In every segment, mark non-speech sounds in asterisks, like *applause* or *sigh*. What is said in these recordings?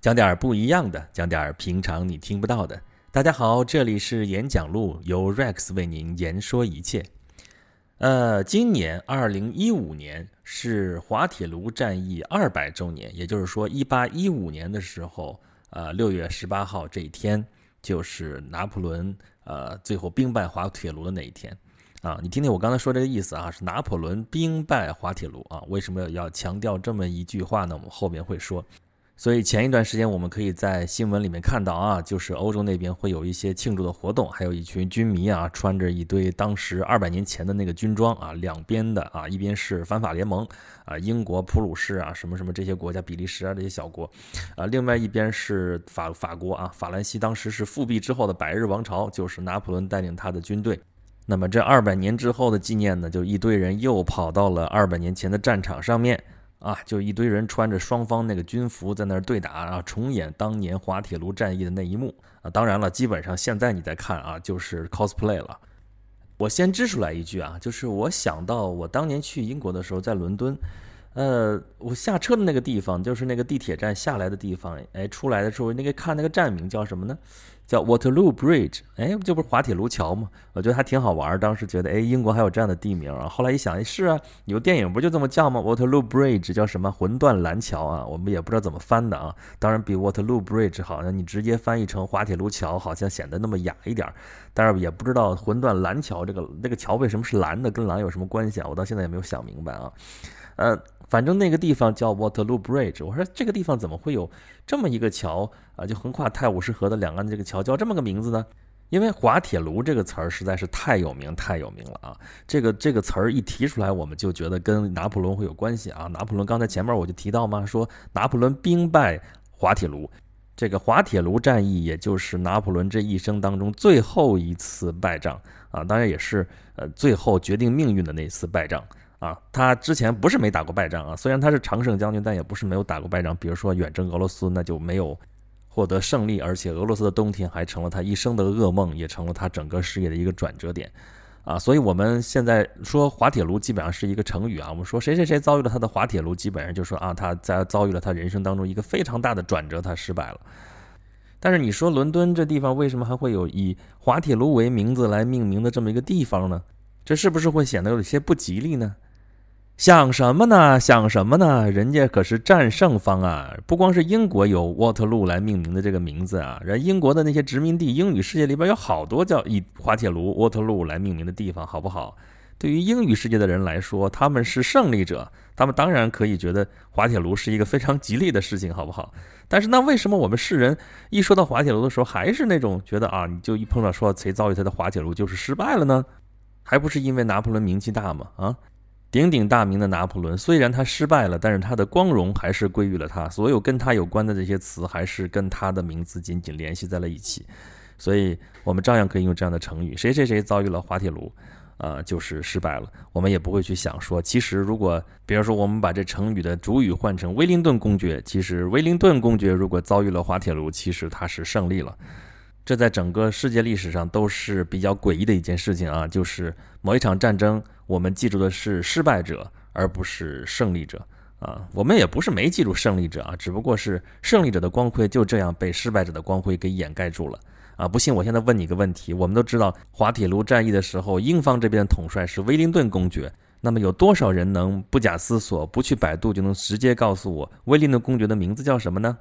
讲点儿不一样的，讲点儿平常你听不到的。大家好，这里是演讲录，由 Rex 为您言说一切。呃，今年二零一五年是滑铁卢战役二百周年，也就是说，一八一五年的时候，呃，六月十八号这一天，就是拿破仑呃最后兵败滑铁卢的那一天。啊，你听听我刚才说这个意思啊，是拿破仑兵败滑铁卢啊。为什么要强调这么一句话呢？我们后面会说。所以前一段时间我们可以在新闻里面看到啊，就是欧洲那边会有一些庆祝的活动，还有一群军迷啊，穿着一堆当时二百年前的那个军装啊，两边的啊，一边是反法联盟啊，英国、普鲁士啊，什么什么这些国家，比利时啊这些小国，啊，另外一边是法法国啊，法兰西当时是复辟之后的百日王朝，就是拿破仑带领他的军队。那么这二百年之后的纪念呢，就一堆人又跑到了二百年前的战场上面。啊，就一堆人穿着双方那个军服在那儿对打，啊重演当年滑铁卢战役的那一幕啊。当然了，基本上现在你在看啊，就是 cosplay 了。我先支出来一句啊，就是我想到我当年去英国的时候，在伦敦，呃，我下车的那个地方，就是那个地铁站下来的地方，哎，出来的时候那个看那个站名叫什么呢？叫 Waterloo Bridge，哎，这不是滑铁卢桥吗？我觉得还挺好玩。当时觉得，哎，英国还有这样的地名啊。后来一想，哎，是啊，有电影不就这么叫吗？Waterloo Bridge 叫什么？魂断蓝桥啊。我们也不知道怎么翻的啊。当然，比 Waterloo Bridge 好像你直接翻译成滑铁卢桥，好像显得那么雅一点。但是也不知道魂断蓝桥这个那个桥为什么是蓝的，跟蓝有什么关系啊？我到现在也没有想明白啊。呃。反正那个地方叫 Waterloo Bridge，我说这个地方怎么会有这么一个桥啊？就横跨泰晤士河的两岸这个桥叫这么个名字呢？因为滑铁卢这个词儿实在是太有名太有名了啊！这个这个词儿一提出来，我们就觉得跟拿破仑会有关系啊。拿破仑刚才前面我就提到嘛，说拿破仑兵败滑铁卢，这个滑铁卢战役也就是拿破仑这一生当中最后一次败仗啊，当然也是呃最后决定命运的那次败仗。啊，他之前不是没打过败仗啊，虽然他是常胜将军，但也不是没有打过败仗。比如说远征俄罗斯，那就没有获得胜利，而且俄罗斯的冬天还成了他一生的噩梦，也成了他整个事业的一个转折点。啊，所以我们现在说滑铁卢基本上是一个成语啊，我们说谁谁谁遭遇了他的滑铁卢，基本上就说啊他在遭遇了他人生当中一个非常大的转折，他失败了。但是你说伦敦这地方为什么还会有以滑铁卢为名字来命名的这么一个地方呢？这是不是会显得有些不吉利呢？想什么呢？想什么呢？人家可是战胜方啊！不光是英国有沃特路来命名的这个名字啊，人英国的那些殖民地，英语世界里边有好多叫以滑铁卢、沃特路来命名的地方，好不好？对于英语世界的人来说，他们是胜利者，他们当然可以觉得滑铁卢是一个非常吉利的事情，好不好？但是那为什么我们世人一说到滑铁卢的时候，还是那种觉得啊，你就一碰到说谁遭遇他的滑铁卢就是失败了呢？还不是因为拿破仑名气大吗？啊？鼎鼎大名的拿破仑，虽然他失败了，但是他的光荣还是归于了他。所有跟他有关的这些词，还是跟他的名字紧紧联系在了一起。所以，我们照样可以用这样的成语：谁谁谁遭遇了滑铁卢，啊，就是失败了。我们也不会去想说，其实如果，比如说，我们把这成语的主语换成威灵顿公爵，其实威灵顿公爵如果遭遇了滑铁卢，其实他是胜利了。这在整个世界历史上都是比较诡异的一件事情啊，就是某一场战争。我们记住的是失败者，而不是胜利者啊！我们也不是没记住胜利者啊，只不过是胜利者的光辉就这样被失败者的光辉给掩盖住了啊！不信，我现在问你一个问题：我们都知道滑铁卢战役的时候，英方这边的统帅是威灵顿公爵，那么有多少人能不假思索、不去百度就能直接告诉我威灵顿公爵的名字叫什么呢？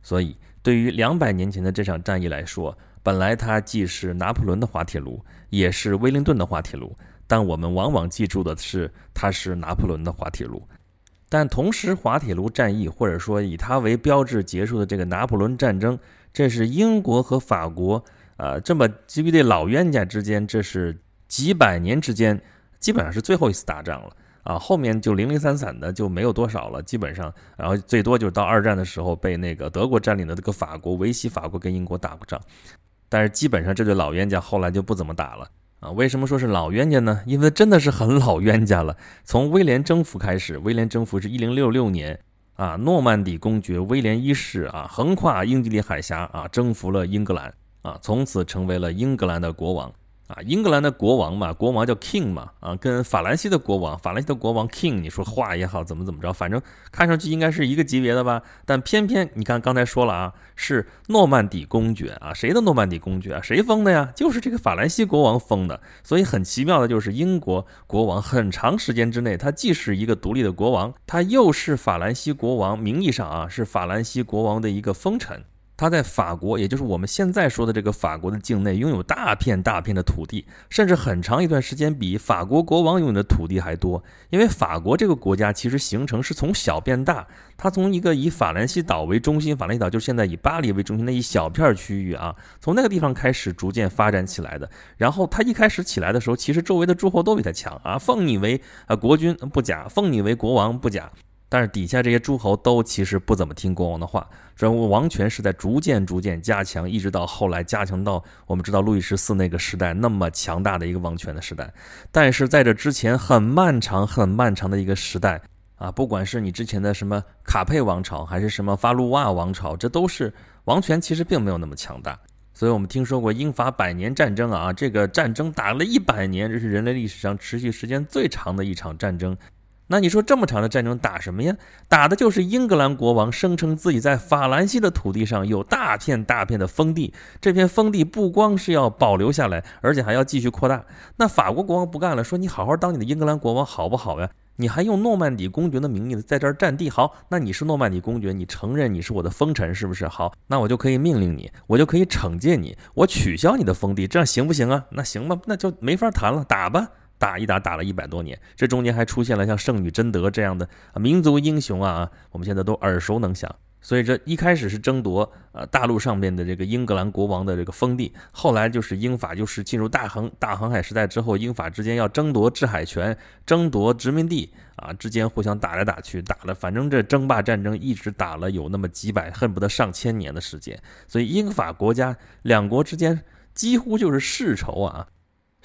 所以，对于两百年前的这场战役来说，本来它既是拿破仑的滑铁卢，也是威灵顿的滑铁卢。但我们往往记住的是，它是拿破仑的滑铁卢。但同时，滑铁卢战役或者说以它为标志结束的这个拿破仑战争，这是英国和法国啊这么基于这老冤家之间，这是几百年之间基本上是最后一次打仗了啊。后面就零零散散的就没有多少了，基本上，然后最多就是到二战的时候被那个德国占领的这个法国维系法国跟英国打过仗，但是基本上这对老冤家后来就不怎么打了。啊，为什么说是老冤家呢？因为真的是很老冤家了。从威廉征服开始，威廉征服是一零六六年啊，诺曼底公爵威廉一世啊，横跨英吉利海峡啊，征服了英格兰啊，从此成为了英格兰的国王。啊，英格兰的国王嘛，国王叫 king 嘛，啊，跟法兰西的国王，法兰西的国王 king，你说话也好，怎么怎么着，反正看上去应该是一个级别的吧。但偏偏你看刚才说了啊，是诺曼底公爵啊，谁的诺曼底公爵啊？谁封的呀？就是这个法兰西国王封的。所以很奇妙的就是，英国国王很长时间之内，他既是一个独立的国王，他又是法兰西国王，名义上啊是法兰西国王的一个封臣。他在法国，也就是我们现在说的这个法国的境内，拥有大片大片的土地，甚至很长一段时间比法国国王拥有的土地还多。因为法国这个国家其实形成是从小变大，它从一个以法兰西岛为中心，法兰西岛就是现在以巴黎为中心的一小片区域啊，从那个地方开始逐渐发展起来的。然后它一开始起来的时候，其实周围的诸侯都比它强啊，奉你为啊国君不假，奉你为国王不假。但是底下这些诸侯都其实不怎么听国王的话，所以王权是在逐渐逐渐加强，一直到后来加强到我们知道路易十四那个时代那么强大的一个王权的时代。但是在这之前很漫长很漫长的一个时代啊，不管是你之前的什么卡佩王朝，还是什么法鲁瓦王朝，这都是王权其实并没有那么强大。所以我们听说过英法百年战争啊，这个战争打了一百年，这是人类历史上持续时间最长的一场战争。那你说这么长的战争打什么呀？打的就是英格兰国王声称自己在法兰西的土地上有大片大片的封地，这片封地不光是要保留下来，而且还要继续扩大。那法国国王不干了，说你好好当你的英格兰国王好不好呀？你还用诺曼底公爵的名义在这儿占地？好，那你是诺曼底公爵，你承认你是我的封臣是不是？好，那我就可以命令你，我就可以惩戒你，我取消你的封地，这样行不行啊？那行吧，那就没法谈了，打吧。打一打打了一百多年，这中间还出现了像圣女贞德这样的民族英雄啊，我们现在都耳熟能详。所以这一开始是争夺呃大陆上面的这个英格兰国王的这个封地，后来就是英法就是进入大航大航海时代之后，英法之间要争夺制海权、争夺殖民地啊，之间互相打来打去，打了反正这争霸战争一直打了有那么几百，恨不得上千年的时间。所以英法国家两国之间几乎就是世仇啊。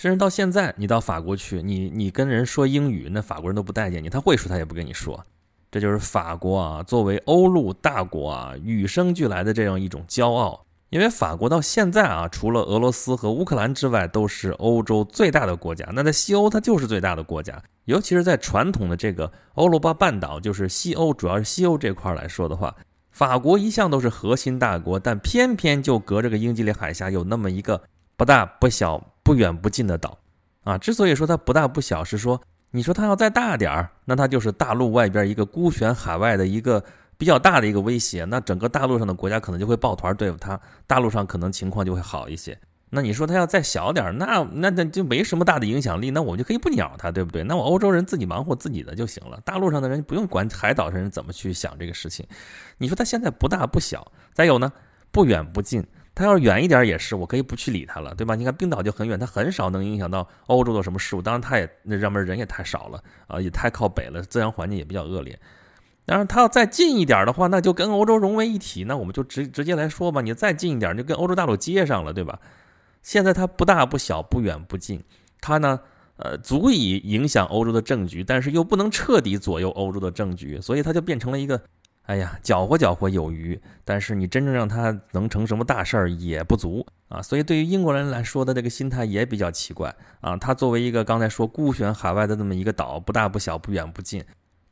甚至到现在，你到法国去，你你跟人说英语，那法国人都不待见你。他会说，他也不跟你说。这就是法国啊，作为欧陆大国啊，与生俱来的这样一种骄傲。因为法国到现在啊，除了俄罗斯和乌克兰之外，都是欧洲最大的国家。那在西欧，它就是最大的国家。尤其是在传统的这个欧罗巴半岛，就是西欧，主要是西欧这块来说的话，法国一向都是核心大国，但偏偏就隔着个英吉利海峡，有那么一个不大不小。不远不近的岛，啊，之所以说它不大不小，是说你说它要再大点儿，那它就是大陆外边一个孤悬海外的一个比较大的一个威胁，那整个大陆上的国家可能就会抱团对付它，大陆上可能情况就会好一些。那你说它要再小点儿，那那那就没什么大的影响力，那我就可以不鸟它，对不对？那我欧洲人自己忙活自己的就行了，大陆上的人不用管海岛上人怎么去想这个事情。你说它现在不大不小，再有呢，不远不近。它要是远一点也是，我可以不去理它了，对吧？你看冰岛就很远，它很少能影响到欧洲的什么事物。当然，它也那上面人也太少了啊，也太靠北了，自然环境也比较恶劣。当然，它要再近一点的话，那就跟欧洲融为一体。那我们就直直接来说吧，你再近一点，就跟欧洲大陆接上了，对吧？现在它不大不小，不远不近，它呢，呃，足以影响欧洲的政局，但是又不能彻底左右欧洲的政局，所以它就变成了一个。哎呀，搅和搅和有余，但是你真正让他能成什么大事儿也不足啊！所以对于英国人来说的这个心态也比较奇怪啊。他作为一个刚才说孤悬海外的这么一个岛，不大不小，不远不近。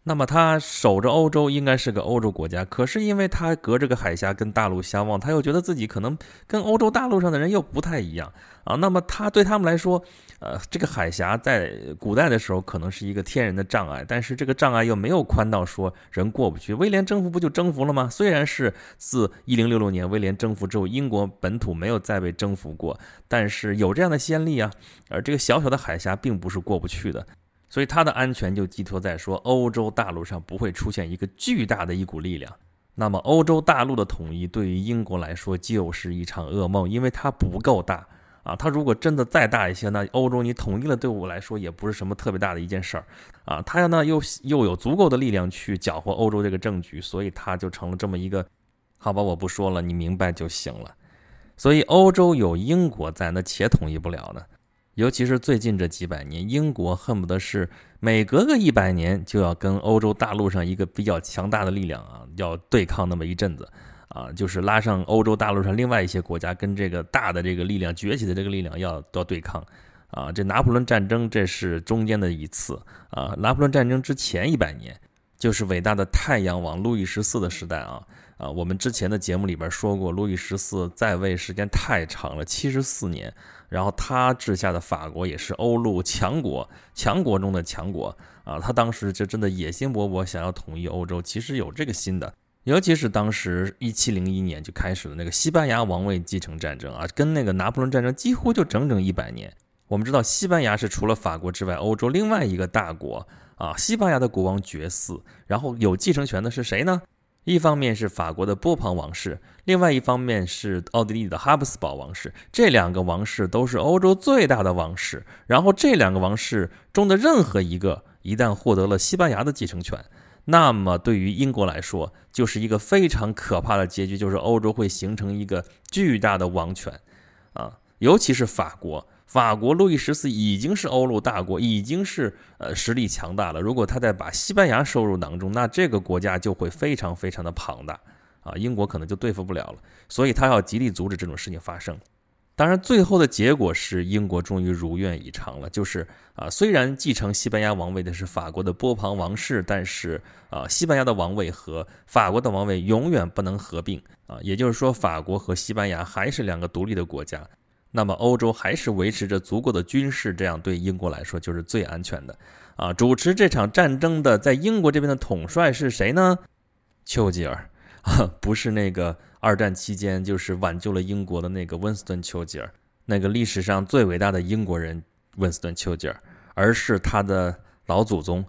那么他守着欧洲，应该是个欧洲国家。可是因为他隔着个海峡跟大陆相望，他又觉得自己可能跟欧洲大陆上的人又不太一样啊。那么他对他们来说，呃，这个海峡在古代的时候可能是一个天然的障碍，但是这个障碍又没有宽到说人过不去。威廉征服不就征服了吗？虽然是自一零六六年威廉征服之后，英国本土没有再被征服过，但是有这样的先例啊。而这个小小的海峡并不是过不去的。所以它的安全就寄托在说欧洲大陆上不会出现一个巨大的一股力量。那么欧洲大陆的统一对于英国来说就是一场噩梦，因为它不够大啊。它如果真的再大一些，那欧洲你统一了对我来说也不是什么特别大的一件事儿啊。它呢又又有足够的力量去搅和欧洲这个政局，所以它就成了这么一个，好吧，我不说了，你明白就行了。所以欧洲有英国在，那且统一不了呢。尤其是最近这几百年，英国恨不得是每隔个一百年就要跟欧洲大陆上一个比较强大的力量啊，要对抗那么一阵子啊，就是拉上欧洲大陆上另外一些国家跟这个大的这个力量崛起的这个力量要要对抗。啊，这拿破仑战争这是中间的一次啊，拿破仑战争之前一百年就是伟大的太阳王路易十四的时代啊。啊，我们之前的节目里边说过，路易十四在位时间太长了，七十四年。然后他治下的法国也是欧陆强国，强国中的强国啊。他当时就真的野心勃勃，想要统一欧洲，其实有这个心的。尤其是当时一七零一年就开始了那个西班牙王位继承战争啊，跟那个拿破仑战争几乎就整整一百年。我们知道，西班牙是除了法国之外，欧洲另外一个大国啊。西班牙的国王绝嗣，然后有继承权的是谁呢？一方面是法国的波旁王室，另外一方面是奥地利的哈布斯堡王室。这两个王室都是欧洲最大的王室。然后这两个王室中的任何一个一旦获得了西班牙的继承权，那么对于英国来说就是一个非常可怕的结局，就是欧洲会形成一个巨大的王权，啊，尤其是法国。法国路易十四已经是欧陆大国，已经是呃实力强大了。如果他再把西班牙收入囊中，那这个国家就会非常非常的庞大啊，英国可能就对付不了了。所以他要极力阻止这种事情发生。当然，最后的结果是英国终于如愿以偿了，就是啊，虽然继承西班牙王位的是法国的波旁王室，但是啊，西班牙的王位和法国的王位永远不能合并啊，也就是说，法国和西班牙还是两个独立的国家。那么欧洲还是维持着足够的军事，这样对英国来说就是最安全的，啊，主持这场战争的在英国这边的统帅是谁呢？丘吉尔啊，不是那个二战期间就是挽救了英国的那个温斯顿·丘吉尔，那个历史上最伟大的英国人温斯顿·丘吉尔，而是他的老祖宗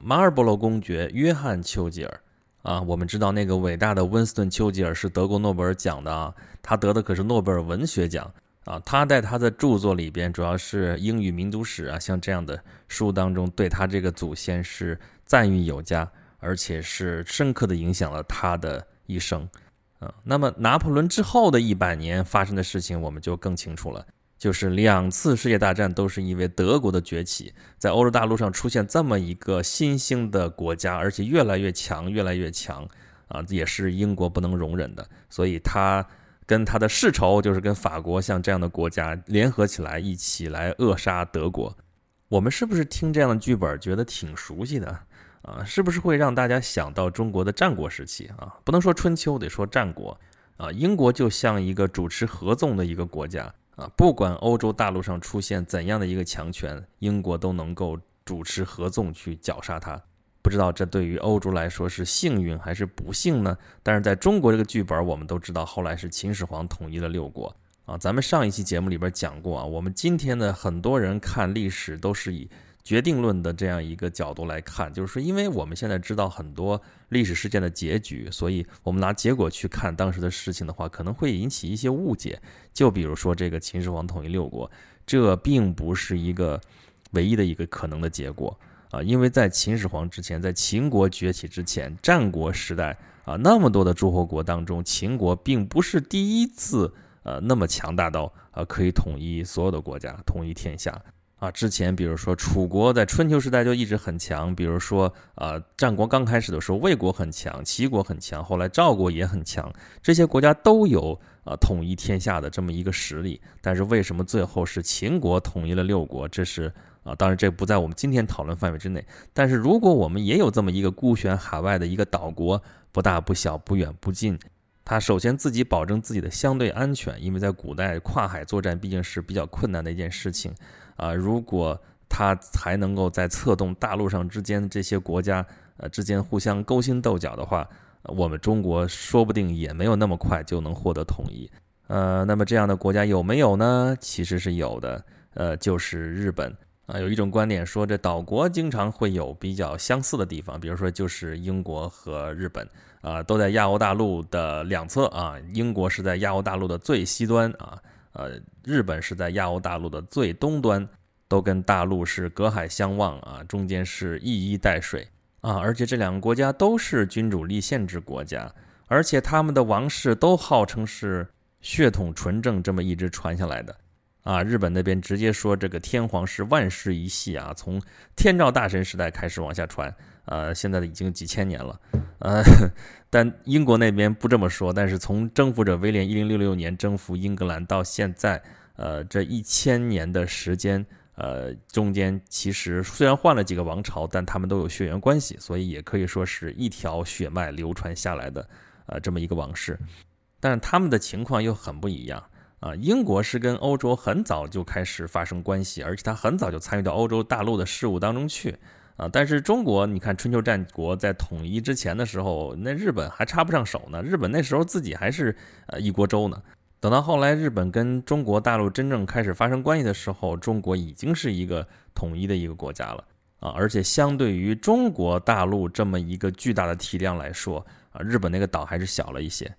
马尔波罗公爵约翰·丘吉尔。啊，我们知道那个伟大的温斯顿·丘吉尔是得过诺贝尔奖的啊，他得的可是诺贝尔文学奖。啊，他在他的著作里边，主要是英语民族史啊，像这样的书当中，对他这个祖先是赞誉有加，而且是深刻的影响了他的一生。啊，那么拿破仑之后的一百年发生的事情，我们就更清楚了，就是两次世界大战都是因为德国的崛起，在欧洲大陆上出现这么一个新兴的国家，而且越来越强，越来越强，啊，也是英国不能容忍的，所以他。跟他的世仇就是跟法国像这样的国家联合起来，一起来扼杀德国。我们是不是听这样的剧本觉得挺熟悉的啊？是不是会让大家想到中国的战国时期啊？不能说春秋，得说战国啊。英国就像一个主持合纵的一个国家啊，不管欧洲大陆上出现怎样的一个强权，英国都能够主持合纵去绞杀它。不知道这对于欧洲来说是幸运还是不幸呢？但是在中国这个剧本，我们都知道，后来是秦始皇统一了六国啊。咱们上一期节目里边讲过啊，我们今天的很多人看历史都是以决定论的这样一个角度来看，就是说，因为我们现在知道很多历史事件的结局，所以我们拿结果去看当时的事情的话，可能会引起一些误解。就比如说这个秦始皇统一六国，这并不是一个唯一的一个可能的结果。啊，因为在秦始皇之前，在秦国崛起之前，战国时代啊，那么多的诸侯国当中，秦国并不是第一次呃那么强大到啊可以统一所有的国家，统一天下啊。之前比如说楚国在春秋时代就一直很强，比如说啊战国刚开始的时候，魏国很强，齐国很强，后来赵国也很强，这些国家都有啊统一天下的这么一个实力。但是为什么最后是秦国统一了六国？这是。啊，当然这不在我们今天讨论范围之内。但是如果我们也有这么一个孤悬海外的一个岛国，不大不小，不远不近，它首先自己保证自己的相对安全，因为在古代跨海作战毕竟是比较困难的一件事情啊。如果它还能够在策动大陆上之间这些国家呃之间互相勾心斗角的话，我们中国说不定也没有那么快就能获得统一。呃，那么这样的国家有没有呢？其实是有的，呃，就是日本。啊，有一种观点说，这岛国经常会有比较相似的地方，比如说就是英国和日本，啊，都在亚欧大陆的两侧啊。英国是在亚欧大陆的最西端啊，呃，日本是在亚欧大陆的最东端，都跟大陆是隔海相望啊，中间是一衣带水啊。而且这两个国家都是君主立宪制国家，而且他们的王室都号称是血统纯正，这么一直传下来的。啊，日本那边直接说这个天皇是万世一系啊，从天照大神时代开始往下传呃，现在已经几千年了，呃，*laughs* 但英国那边不这么说。但是从征服者威廉一零六六年征服英格兰到现在，呃，这一千年的时间，呃，中间其实虽然换了几个王朝，但他们都有血缘关系，所以也可以说是一条血脉流传下来的，呃，这么一个王室。但是他们的情况又很不一样啊！英国是跟欧洲很早就开始发生关系，而且他很早就参与到欧洲大陆的事务当中去。啊，但是中国，你看春秋战国在统一之前的时候，那日本还插不上手呢。日本那时候自己还是呃一锅粥呢。等到后来日本跟中国大陆真正开始发生关系的时候，中国已经是一个统一的一个国家了啊。而且相对于中国大陆这么一个巨大的体量来说啊，日本那个岛还是小了一些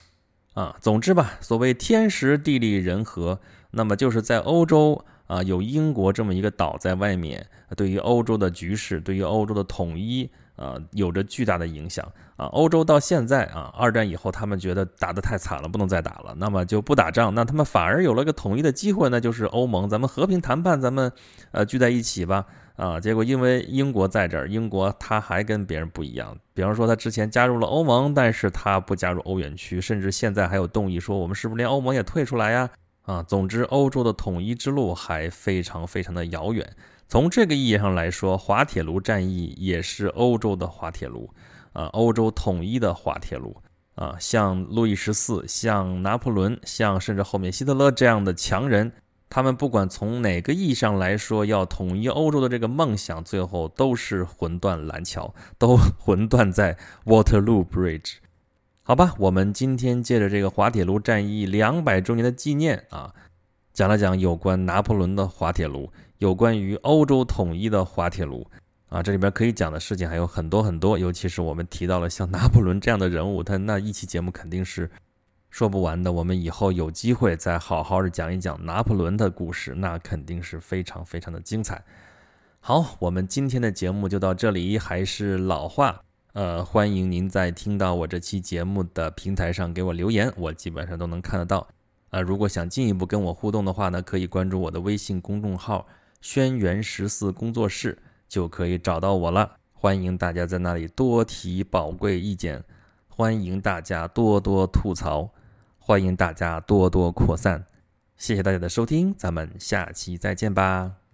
啊。总之吧，所谓天时地利人和，那么就是在欧洲。啊，有英国这么一个岛在外面，对于欧洲的局势，对于欧洲的统一，啊，有着巨大的影响。啊，欧洲到现在啊，二战以后，他们觉得打得太惨了，不能再打了，那么就不打仗。那他们反而有了个统一的机会，那就是欧盟，咱们和平谈判，咱们呃聚在一起吧。啊，结果因为英国在这儿，英国他还跟别人不一样。比方说，他之前加入了欧盟，但是他不加入欧元区，甚至现在还有动议说，我们是不是连欧盟也退出来呀？啊，总之，欧洲的统一之路还非常非常的遥远。从这个意义上来说，滑铁卢战役也是欧洲的滑铁卢，啊，欧洲统一的滑铁卢。啊，像路易十四、像拿破仑、像甚至后面希特勒这样的强人，他们不管从哪个意义上来说，要统一欧洲的这个梦想，最后都是魂断蓝桥，都 *laughs* 魂断在 Waterloo Bridge。好吧，我们今天借着这个滑铁卢战役两百周年的纪念啊，讲了讲有关拿破仑的滑铁卢，有关于欧洲统一的滑铁卢啊，这里边可以讲的事情还有很多很多，尤其是我们提到了像拿破仑这样的人物，他那一期节目肯定是说不完的。我们以后有机会再好好的讲一讲拿破仑的故事，那肯定是非常非常的精彩。好，我们今天的节目就到这里，还是老话。呃，欢迎您在听到我这期节目的平台上给我留言，我基本上都能看得到。啊，如果想进一步跟我互动的话呢，可以关注我的微信公众号“轩辕十四工作室”，就可以找到我了。欢迎大家在那里多提宝贵意见，欢迎大家多多吐槽，欢迎大家多多扩散。谢谢大家的收听，咱们下期再见吧。